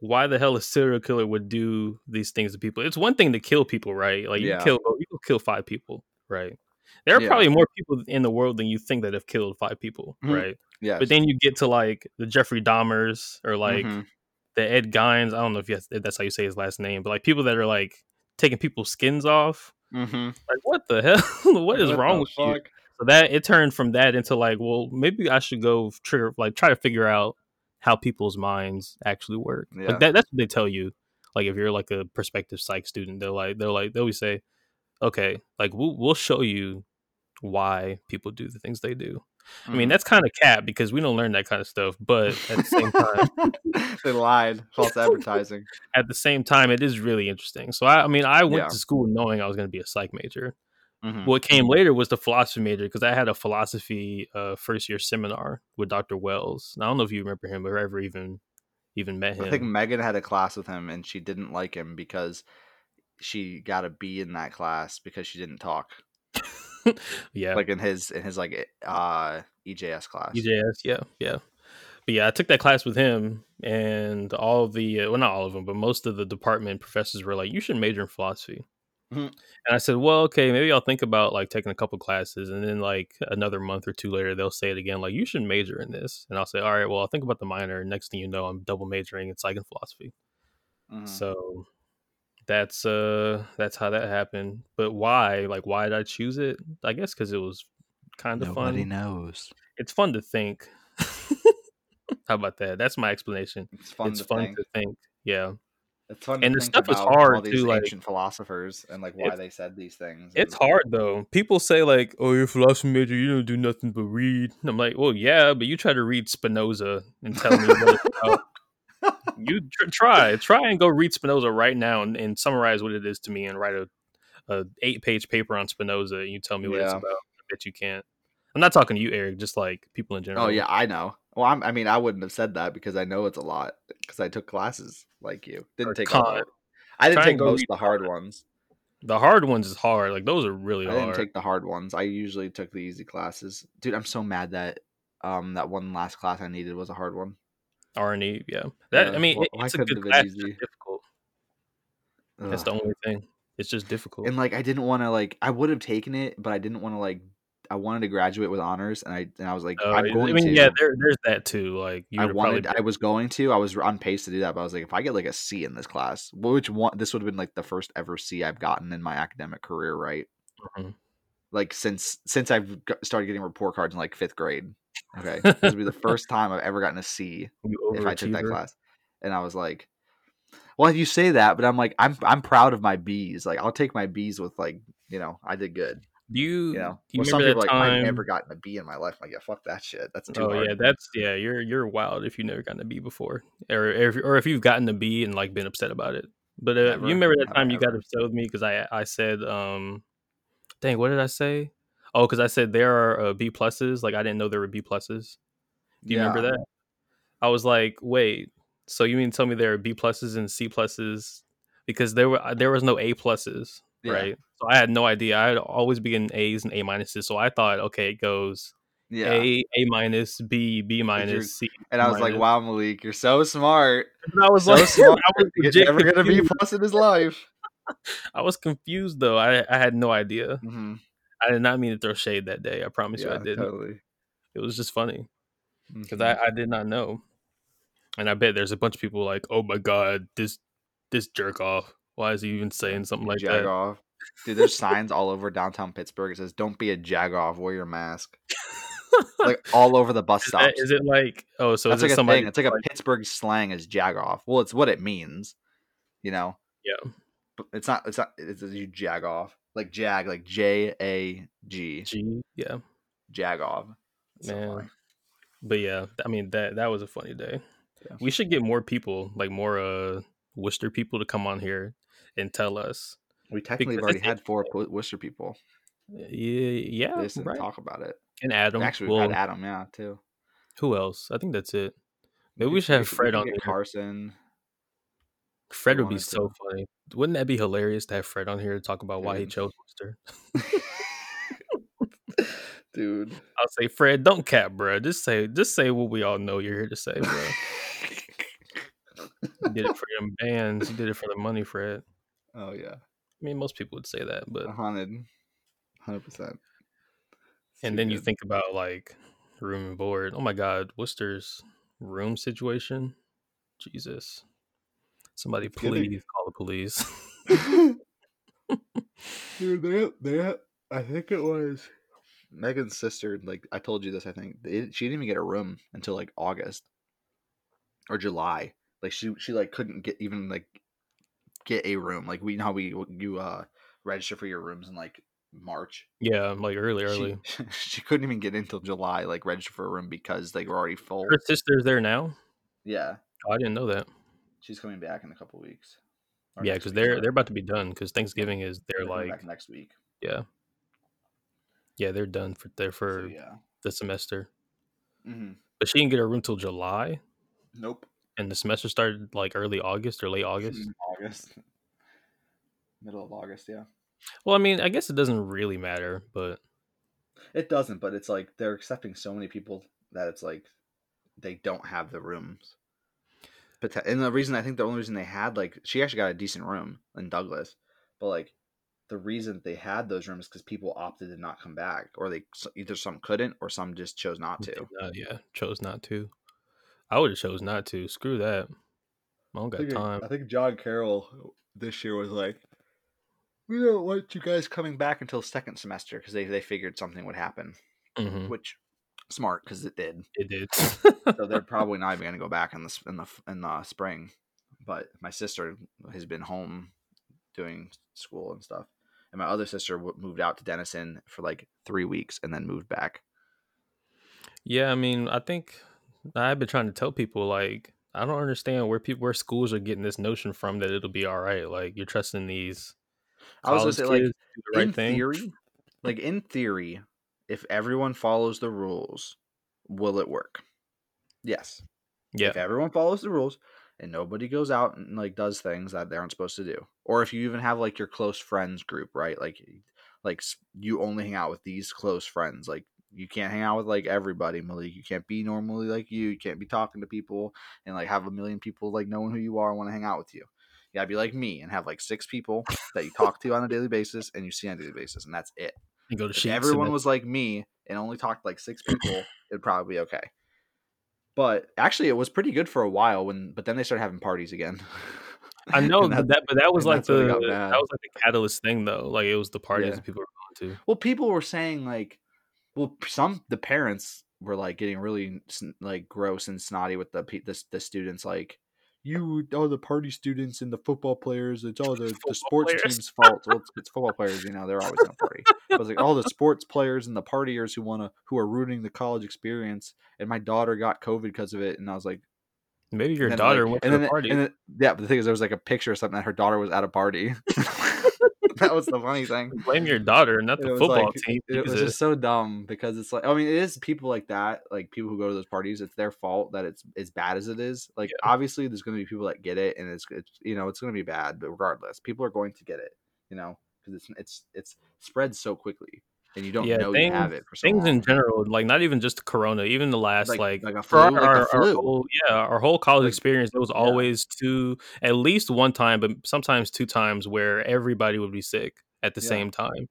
why the hell a serial killer would do these things to people. It's one thing to kill people, right? Like you Yeah. kill you kill five people, right? There are Yeah. probably more people in the world than you think that have killed five people, Mhm. right? Yeah. But then you get to like the Jeffrey Dahmers or like Mhm. the Ed Geins. I don't know if, that's how you say his last name, but like people that are like taking people's skins off. Mhm. Like what the hell? what is What wrong with you? So that it turned from that into like, well, maybe I should go trigger like try to figure out how people's minds actually work. Yeah. Like that, that's what they tell you. Like if you're like a prospective psych student, they're like they're like they always say, okay, like we'll we'll show you why people do the things they do. I mean Mhm. that's kind of cap because we don't learn that kind of stuff, but at the same time, they lied. False advertising. at the same time, it is really interesting. So I, I mean, I went Yeah. to school knowing I was going to be a psych major. Mhm. What came later was the philosophy major because I had a philosophy uh, first year seminar with Dr. Wells. And I don't know if you remember him or ever even even met him. I think Megan had a class with him and she didn't like him because she got a B in that class because she didn't talk. yeah, Like in his in his like uh EJS class. EJS. Yeah, yeah. But yeah, I took that class with him, and all of the uh, well, not all of them, but most of the department professors were like, "You should major in philosophy." Mhm. And I said, "Well, okay, maybe I'll think about like taking a couple classes, and then like another month or two later, they'll say it again, like you should major in this." And I'll say, "All right, well, I'll think about the minor." Next thing you know, I'm double majoring in psych and philosophy. Mhm. So that's uh that's how that happened. But why? Like, why did I choose it? I guess because it was kind of fun. Nobody fun. knows. It's fun to think. How about that? That's my explanation. It's fun it's to fun think. to think. Yeah, It's fun And the stuff is hard, all these too, like- ancient philosophers and like why they said these things. it's hard though. People say like, "Oh, you're a philosophy major. You don't do nothing but read." And I'm like, "Well, yeah, but you try to read Spinoza and tell me what it's about. You tr- try, try and go read Spinoza right now and, and summarize what it is to me and write a, a eight page paper on Spinoza. And you tell me what it's about. I bet you can't. I'm not talking to you, Eric. Just like people in oh, general. Oh yeah, I know. Well, I'm, I mean, I wouldn't have said that because I know it's a lot because I took classes like you. Didn't Or take all of. I didn't take most of the hard ones. the hard ones is hard. Like those are really hard. I didn't take the hard ones. I usually took the easy classes. Dude, I'm so mad that um that one last class I needed was a hard one. R and E. Yeah, that Yeah, I mean, why it's a couldn't good it have been class. It's difficult. That's the only thing. It's just difficult. and like I didn't want to like I would have taken it, but I didn't want to like I wanted to graduate with honors, and I and I was like Uh, I'm going I mean, to. yeah, there, there's that too. Like you I wanted. I was going to. I was on pace to do that, but I was like, if I get like a C in this class, which one? This would have been like the first ever C I've gotten in my academic career, right? Mhm. Like since since I've started getting report cards in like fifth grade. Okay, this would be the first time I've ever gotten a C if I took that class, and I was like, well, if you say that, but I'm like, I'm I'm proud of my B's. Like I'll take my B's with like, you know, I did good. Do you? You know, do you well, some remember people that like, time? I've never gotten a B in my life. I'm like, yeah, fuck that shit. That's too oh hard. yeah, that's yeah. You're you're wild if you've never gotten a B before, or or if, or if you've gotten a B and like been upset about it. But uh, Never. you remember that time you got upset with me because I I said um, dang, what did I say? Oh, because I said there are uh, B pluses. Like I didn't know there were B pluses. Do you remember that? I was like, wait, so you mean tell me there are B pluses and C pluses because there were there was no A pluses, Yeah. right? So I had no idea. I had always be in A's and A minuses. So I thought, okay, it goes Yeah. A A minus B B minus C. and I was like, wow, Malik, you're so smart. And I was So like, smart. I was never gonna be plus in his life. I was confused though. I I had no idea. hmm I did not mean to throw shade that day. I promise you, I didn't. totally. It was just funny. because Mhm. I, I did not know. And I bet there's a bunch of people like, oh my god, this this jerk off. Why is he even saying something like jag that? Dude, there's signs all over downtown Pittsburgh. It says, "Don't be a jagoff. Wear your mask." Like all over the bus Is, stops. is it like oh so That's like it a somebody thing. It's like a Pittsburgh slang as jagoff. Well, it's what it means. You know. Yeah. But it's not. It's not. It's you jag off. Like jag. Like J A G. G yeah Jag off. So Man. but yeah I mean that that was a funny day. Yeah. We should get more people like more uh Wooster people to come on here and tell us We technically have already had four Wooster people. Yeah, yeah, They didn't right. talk about it. And Adam. Actually, we well, had Adam, yeah, too. who else? I think that's it. Maybe we could- should have Fred on here. Carson. Fred would be so to. funny. Wouldn't that be hilarious to have Fred on here to talk about why he chose Wooster? Dude. I'll say, Fred, don't cap, bro. Just say, just say what we all know you're here to say, bro. You did it for them bands. You did it for the money, Fred. Oh yeah. I mean, most people would say that, but A hundred. Percent. and then you think about like room and board. Oh my God, Wooster's room situation. Jesus, somebody It's getting- please call the police. Dude, they they I think it was Megan's sister. Like I told you this, I think they, she didn't even get a room until like August or July. Like she she like couldn't get even like get a room. Like we know how we you uh register for your rooms in like March. yeah, like early, early. She, she couldn't even get in until July. Like register for a room because they were already full. Her sister's there now. Yeah, Oh, I didn't know that. she's coming back in a couple weeks. Yeah, because they're they're about to be done. Because Thanksgiving is they're coming like next week. yeah, yeah they're done for there for So, yeah. the semester. hmm But she didn't get a room till July, Nope. And the semester started like early August or late August. Mm, August. Middle of August, yeah. Well, I mean, I guess it doesn't really matter, but It doesn't, but it's like they're accepting so many people that it's like they don't have the rooms. But and the reason I think the only reason they had like she actually got a decent room in Douglas, but like the reason they had those rooms because people opted to not come back, or they either some couldn't or some just chose not to. not- yeah, chose not to. I would have chose not to. Screw that. I don't I got think, time. I think John Carroll this year was like, "We don't want you guys coming back until second semester because they they figured something would happen." hmm which smart because it did. It did. So they're probably not even going to go back in the in the in the spring. But my sister has been home doing school and stuff, and my other sister w- moved out to Denison for like three weeks and then moved back. yeah, I mean, I think I've been trying to tell people like I don't understand where people where schools are getting this notion from that it'll be all right. Like you're trusting these. I was gonna say, like, kids to do the right in thing. theory, like in theory, if everyone follows the rules, will it work? Yes. Yeah, if everyone follows the rules and nobody goes out and like does things that they aren't supposed to do or if you even have like your close friends group right like like you only hang out with these close friends like you can't hang out with like everybody Malik. you can't be normally like you you can't be talking to people and like have a million people like knowing who you are and want to hang out with you you gotta be like me and have like six people that you talk to on a daily basis and you see on a daily basis and that's it and go to if everyone was like me and only talked to like six people, it'd probably be okay. But actually, it was pretty good for a while when, but then they started having parties again. I know, that- that but that was like the that was like the catalyst thing though. Like it was the parties Yeah. that people were going to. well, people were saying like, well, some the parents were like getting really like gross and snotty with the the, the students like. You all the party students and the football players. It's all the, the sports players. team's fault. Well, it's, it's football players. You know they're always gonna party. But it's like all the sports players and the partiers who wanna who are ruining the college experience. And my daughter got COVID because of it. And I was like, Maybe your daughter like- went to the party. And then, yeah, but the thing is, there was like a picture or something that her daughter was at a party. that was the funny thing. Blame your daughter, not the football like- team. It was just so dumb because it's like I mean, it is people like that, like people who go to those parties. It's their fault that it's as bad as it is. Like obviously, there's going to be people that get it, and it's it's you know it's going to be bad, but regardless, people are going to get it. You know, because it's it's it's spreads so quickly, and you don't Yeah, know you have it for so Things long. in general, like not even just Corona, even the last Like- like, like a for flu, our, like the our, our whole yeah our whole college Like, experience, there was yeah. always two, at least one time, but sometimes two times where everybody would be sick at the Yeah. same time.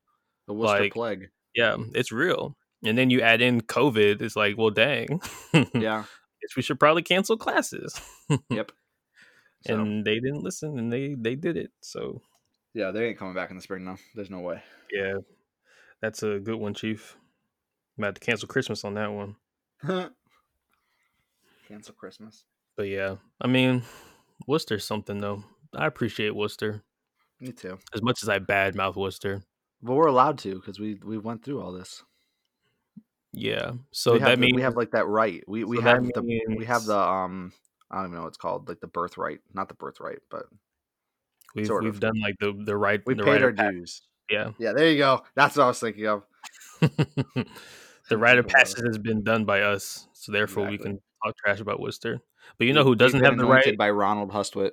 the Wooster like- plague. Yeah, it's real. And then you add in COVID, it's like, well, dang, Yeah. guess we should probably cancel classes. yep. So, and they didn't listen, and they they did it. So yeah, they ain't coming back in the spring though. There's no way. yeah, that's a good one, Chief. I'm about to cancel Christmas on that one. Cancel Christmas. But yeah, I mean, Wooster's something though. I appreciate Wooster Me too. as much as I badmouth Wooster. But we're allowed to because we we went through all this. Yeah, so we that means we have like that right. We we so have the we have the um I don't even know what it's called like the birthright, not the birthright, but we've we've of. done like the the right we the paid right our dues. Yeah. Yeah, there you go. That's what I was thinking of. the rite of passage has been done by us, so therefore Exactly. we can talk trash about Wooster. But you know who doesn't have the right? by Ronald Hustwit.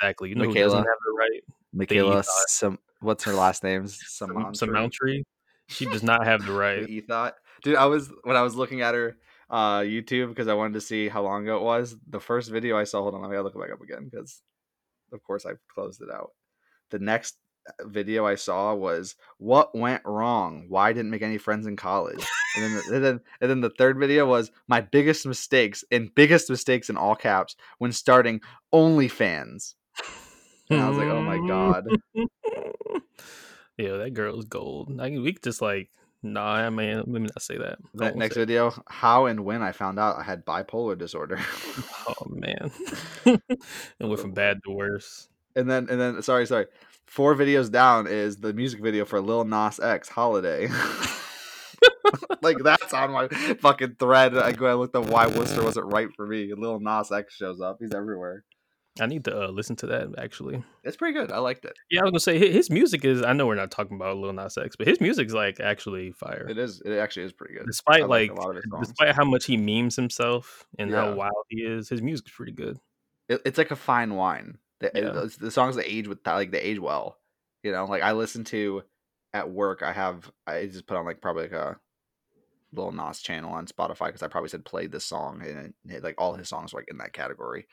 Exactly. You know who doesn't have the right? Michaela, some what's her last name? Some Some Mountry. She does not have the right. The thought, Dude, I was when I was looking at her uh YouTube because I wanted to see how long ago it was. The first video I saw, hold on, I gotta look it back up again because of course I closed it out. The next video I saw was what went wrong? Why didn't make any friends in college? And then, the, and then and then the third video was my biggest mistakes and biggest mistakes in all caps when starting OnlyFans. And I was like, oh my god. yeah, that girl is gold. I can, we could just like, nah, I mean, let me not say that. That next say- video, how and when I found out I had bipolar disorder. Oh man, it went from bad to worse. and then and then sorry, sorry. Four videos down is the music video for Lil Nas X Holiday. like that's on my fucking thread. I go I looked up why Wooster wasn't right for me. Lil Nas X shows up. He's everywhere. I need to uh, listen to that actually. It's pretty good. I liked it. Yeah, I was gonna say his music is. I know we're not talking about Lil Nas X, but his music's like actually fire. It is. It actually is pretty good. I Despite like, of his songs. despite how much he memes himself and Yeah. how wild he is, his music's pretty good. it, it's like a fine wine. The, Yeah. the, the songs that age with like they age well. You know, like I listen to at work. I have I just put on like probably like a Lil Nas channel on Spotify because I probably said played this song and it, like all his songs were like in that category.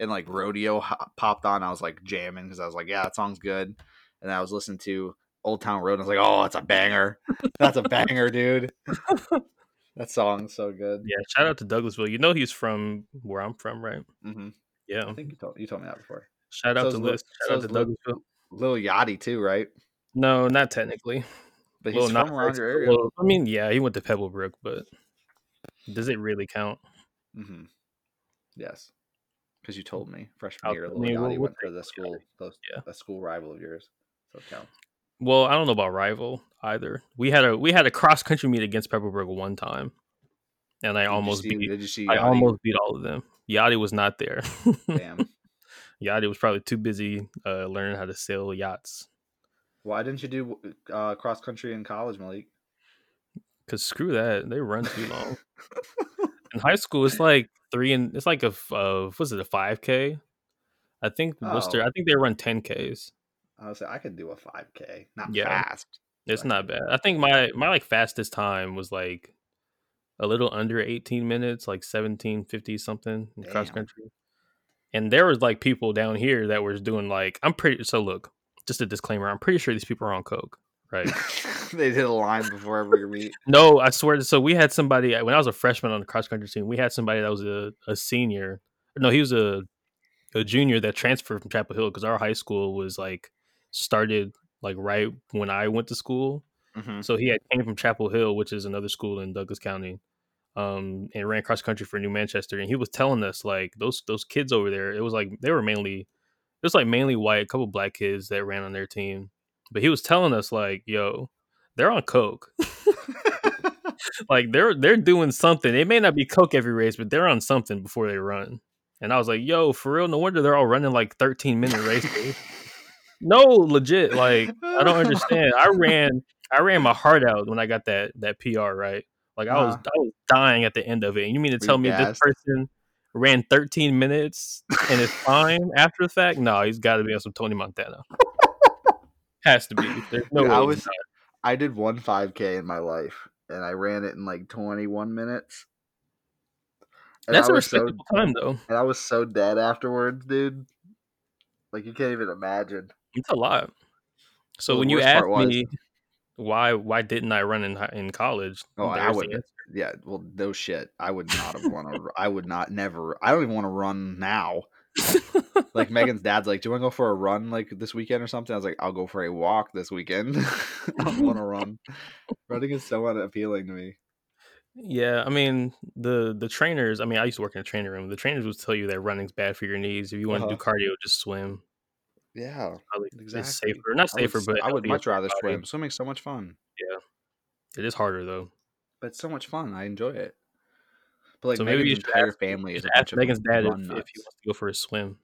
And like Rodeo popped on, I was like jamming because I was like, yeah, that song's good. And I was listening to Old Town Road and I was like, oh, it's a banger. That's a banger, dude. that song's so good. Yeah, shout out to Douglasville. You know he's from where I'm from, right? Mm-hmm. Yeah. I think you told you told me that before. Shout out So to Lil- Liz. so Shout out to Lil- Douglasville. Lil Yachty too, right? No, not technically. But he's Nas from around your area. well, I mean, yeah, he went to Pebblebrook, but does it really count? Mm-hmm. Yes, because you told me freshman I'll- year, I Lil mean, Yachty we'll went for the school, those, Yeah. a school rival of yours. So it counts. Well, I don't know about rival either. We had a we had a cross country meet against Pebblebrook one time, and I Did almost see- beat. Did you see? I Yachty? almost beat all of them. Yachty was not there. Damn. Yachty was probably too busy uh, learning how to sail yachts. Why didn't you do uh, cross country in college, Malik? Cause screw that, they run too long. In high school, it's like three and it's like a uh, what's it a five k? I think Wooster. Oh. I think they run ten ks. I was like, I could do a five k, not Yeah. fast. It's not bad. I think my my like fastest time was like a little under 18 minutes, like 1750 something in cross country. And there was like people down here that was doing like I'm pretty so look, just a disclaimer, I'm pretty sure these people are on coke, right? they did a line before every meet. no, I swear so we had somebody when I was a freshman on the cross country team, we had somebody that was a, a senior. No, he was a a junior that transferred from Chapel Hill because our high school was like started like right when I went to school. Mhm. So he had came from Chapel Hill, which is another school in Douglas County, um, and ran cross country for New Manchester. And he was telling us like those those kids over there, it was like they were mainly it was like mainly white, a couple black kids that ran on their team. But he was telling us like, yo, they're on coke. like they're they're doing something. It may not be coke every race, but they're on something before they run. And I was like, yo, for real, no wonder they're all running like 13 minute races. no, legit. Like, I don't understand. I ran I ran my heart out when I got that that PR, right? Like I was Uh-huh. I was dying at the end of it. And you mean to tell me this person ran 13 minutes and it's fine after the fact? No, he's got to be on some Tony Montana. Has to be. There's no Dude. I was. I did one 5K in my life, and I ran it in like 21 minutes. And That's I a was so respectable time though. and I was so dead afterwards, dude. Like you can't even imagine. It's a lot. So Well, when you asked was- me why why didn't I run in in college? Oh, I would. Yeah, well, no shit. I would not have run. I would not never. I don't even want to run now. Like Megan's dad's like, "Do you want to go for a run like this weekend or something?" I was like, "I'll go for a walk this weekend. I don't want to run. Running is so unappealing to me." Yeah, I mean the the trainers. I mean, I used to work in a training room. The trainers would tell you that running's bad for your knees. If you want to do Uh-huh. cardio, just swim. Yeah, Probably Exactly. it's safer. Not I would, safer, but I would much rather body. swim. Swimming's so much fun, Yeah, It is harder though. but it's so much fun. I enjoy it. But like so maybe you Megan's entire ask, family is should a bunch ask Megan's dad if, if he wants to go for a swim.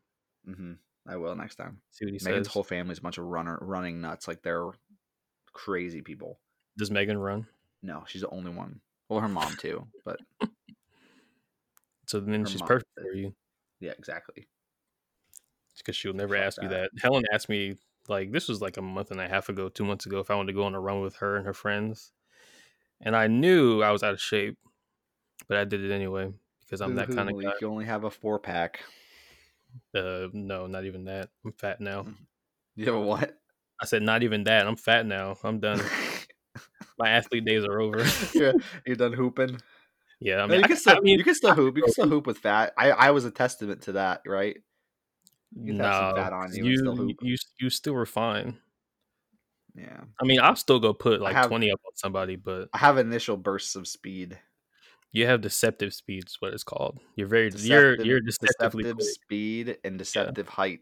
hmm I will next time. See what he Megan's says. Megan's whole family is a bunch of runner running nuts. Like they're crazy people. Does Megan run? No, she's the only one. Well, her mom too, but So then she's perfect for you yeah, exactly. Because she'll never Fuck ask you that. that. Helen asked me like this was like a month and a half ago, two months ago, if I wanted to go on a run with her and her friends, and I knew I was out of shape, but I did it anyway because I'm that kind of Malik, You only have a four pack. Uh, no, not even that. I'm fat now. You have a what? I said not even that. I'm fat now. I'm done. My athlete days are over. yeah, you're done hooping. yeah, I No, mean, you I, can still I mean, you can still hoop. You can still hoop with fat. I I was a testament to that, right? You can have some no, fat on you you still you you still were fine. Yeah, I mean, I'll still go put like have- 20 up on somebody, but I have initial bursts of speed. you have deceptive speed, is what it's called. You're very you're Deceptive- you're deceptively deceptive quick. speed and deceptive height,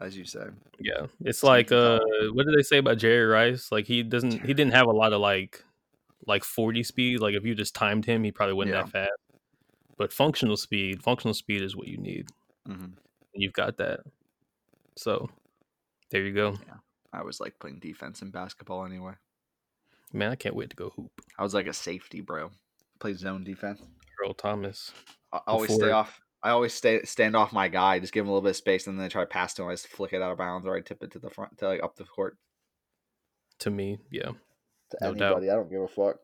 as you say. Yeah, it's like uh, what did they say about Jerry Rice? Like he doesn't he didn't have a lot of like like 40 speed. Like if you just timed him, he probably wasn't Yeah. that fast. But functional speed, functional speed is what you need. hmm And you've got that. So there you go. I was like playing defense in basketball anyway. Man, I can't wait to go hoop. I was like a safety, bro. Play zone defense. Earl Thomas. I always Before- stay off. I always stay stand off my guy, just give him a little bit of space, and then I try to pass to him. I just flick it out of bounds, or I tip it to the front, to like up the court. To me, yeah. To No doubt. anybody, I don't give a fuck.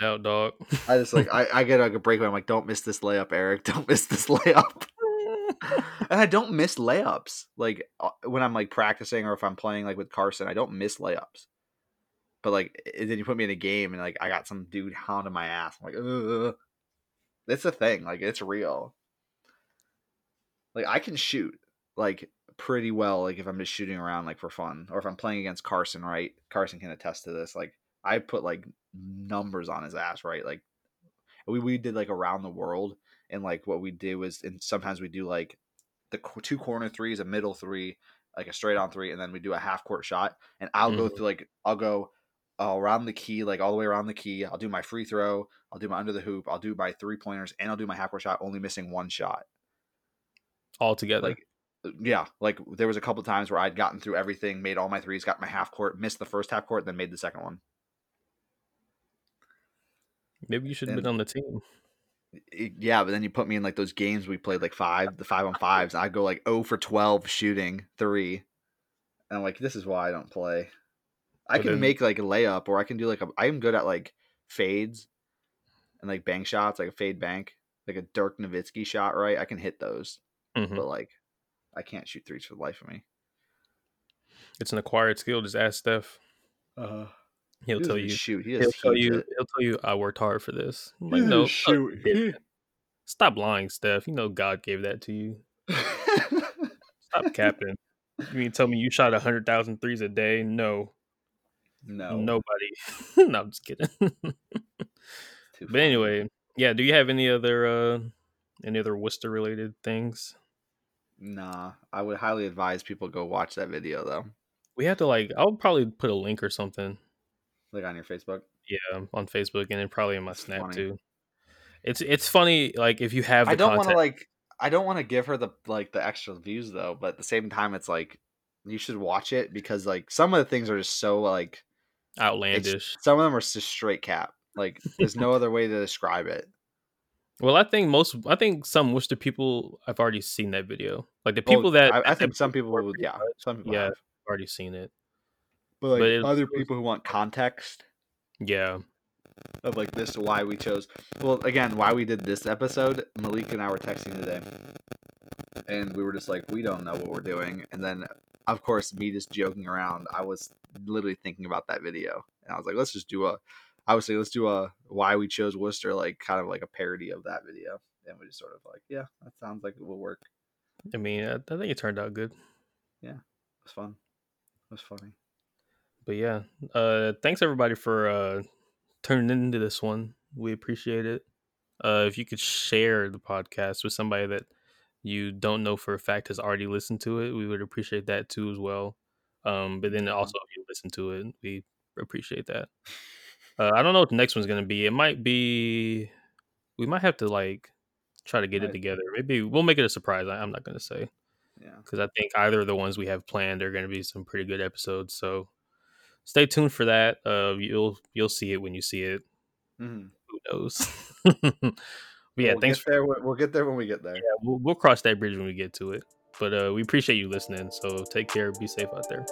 No doubt, dog. I just like I, I get like a breakaway. I'm like, don't miss this layup, Eric. Don't miss this layup. and I don't miss layups. Like uh, when I'm like practicing or if I'm playing like with Carson, I don't miss layups. But like then you put me in a game and like I got some dude hounding my ass. I'm like, ugh. It's a thing. Like it's real. Like I can shoot like pretty well. Like if I'm just shooting around like for fun, or if I'm playing against Carson, right? Carson can attest to this. Like I put like numbers on his ass, right? Like we we did like around the world, and like what we did was, and sometimes we do like the two corner threes, a middle three, like a straight on three, and then we do a half court shot, and I'll go Mhm. through like I'll go uh, around the key, like all the way around the key. I'll do my free throw, I'll do my under the hoop, I'll do my three pointers, and I'll do my half court shot, only missing one shot. All together. Like yeah, like there was a couple times where I'd gotten through everything, made all my threes, got my half court, missed the first half court, then made the second one. Maybe you should have been on the team. It- yeah, but then you put me in like those games we played like five, the five on fives. I go like 0 for 12 shooting three. And I'm like, this is why I don't play. I But can then- make like a layup or I can do like a, I am good at like fades and like bank shots, like a fade bank, like a Dirk Nowitzki shot, right? I can hit those, Mhm. but like I can't shoot threes for the life of me. It's an acquired skill. Just ask Steph. Uh, He'll tell you. shoot. He He'll tell you. it. He'll tell you. I worked hard for this. I'm like, no, shoot. didn't. Stop lying, Steph. You know God gave that to you. Stop capping. You mean tell me you shot 100,000 threes a day? No. no. Nobody. no, I'm just kidding. But anyway, yeah, do you have any other uh any other Wooster related things? Nah, I would highly advise people go watch that video though, We have to like I'll probably put a link or something. Like on your Facebook. Yeah, on Facebook and then probably in my Snap funny. too. It's it's funny like if you have the I don't want to like. I don't want to give her the like the extra views though, but at the same time, it's like you should watch it because like some of the things are just so like outlandish. some of them are just straight cap. Like there's no other way to describe it. Well, I think most I think some Wooster people have already seen that video. Like the Well, people that I, I think some people would, yeah, some people yeah. have already seen it. But like but it- other people who want context Yeah. of like this, why we chose. Well, again, why we did this episode. Malik and I were texting today, and we were just like, we don't know what we're doing. And then, of course, me just joking around. I was literally thinking about that video, and I was like, let's just do a. I would say let's do a why we chose Wooster, like kind of like a parody of that video. And we just sort of like, yeah, that sounds like it will work. I mean, I, I think it turned out good. Yeah, it was fun. It was funny. But yeah, uh, thanks everybody for uh, turning into this one. We appreciate it. Uh, if you could share the podcast with somebody that you don't know for a fact has already listened to it, we would appreciate that too as well. Um, but then also if you listen to it, we appreciate that. Uh, I don't know what the next one's gonna be. It might be. We might have to like try to get it together. Maybe we'll make it a surprise. I, I'm not gonna say Yeah. because I think either of the ones we have planned are going to be some pretty good episodes. So stay tuned for that. Uh, you'll you'll see it when you see it. Mm-hmm. Who knows? but yeah, we'll thanks. Get there. We'll get there when we get there. Yeah, we'll, we'll cross that bridge when we get to it. But uh, we appreciate you listening. So take care. Be safe out there.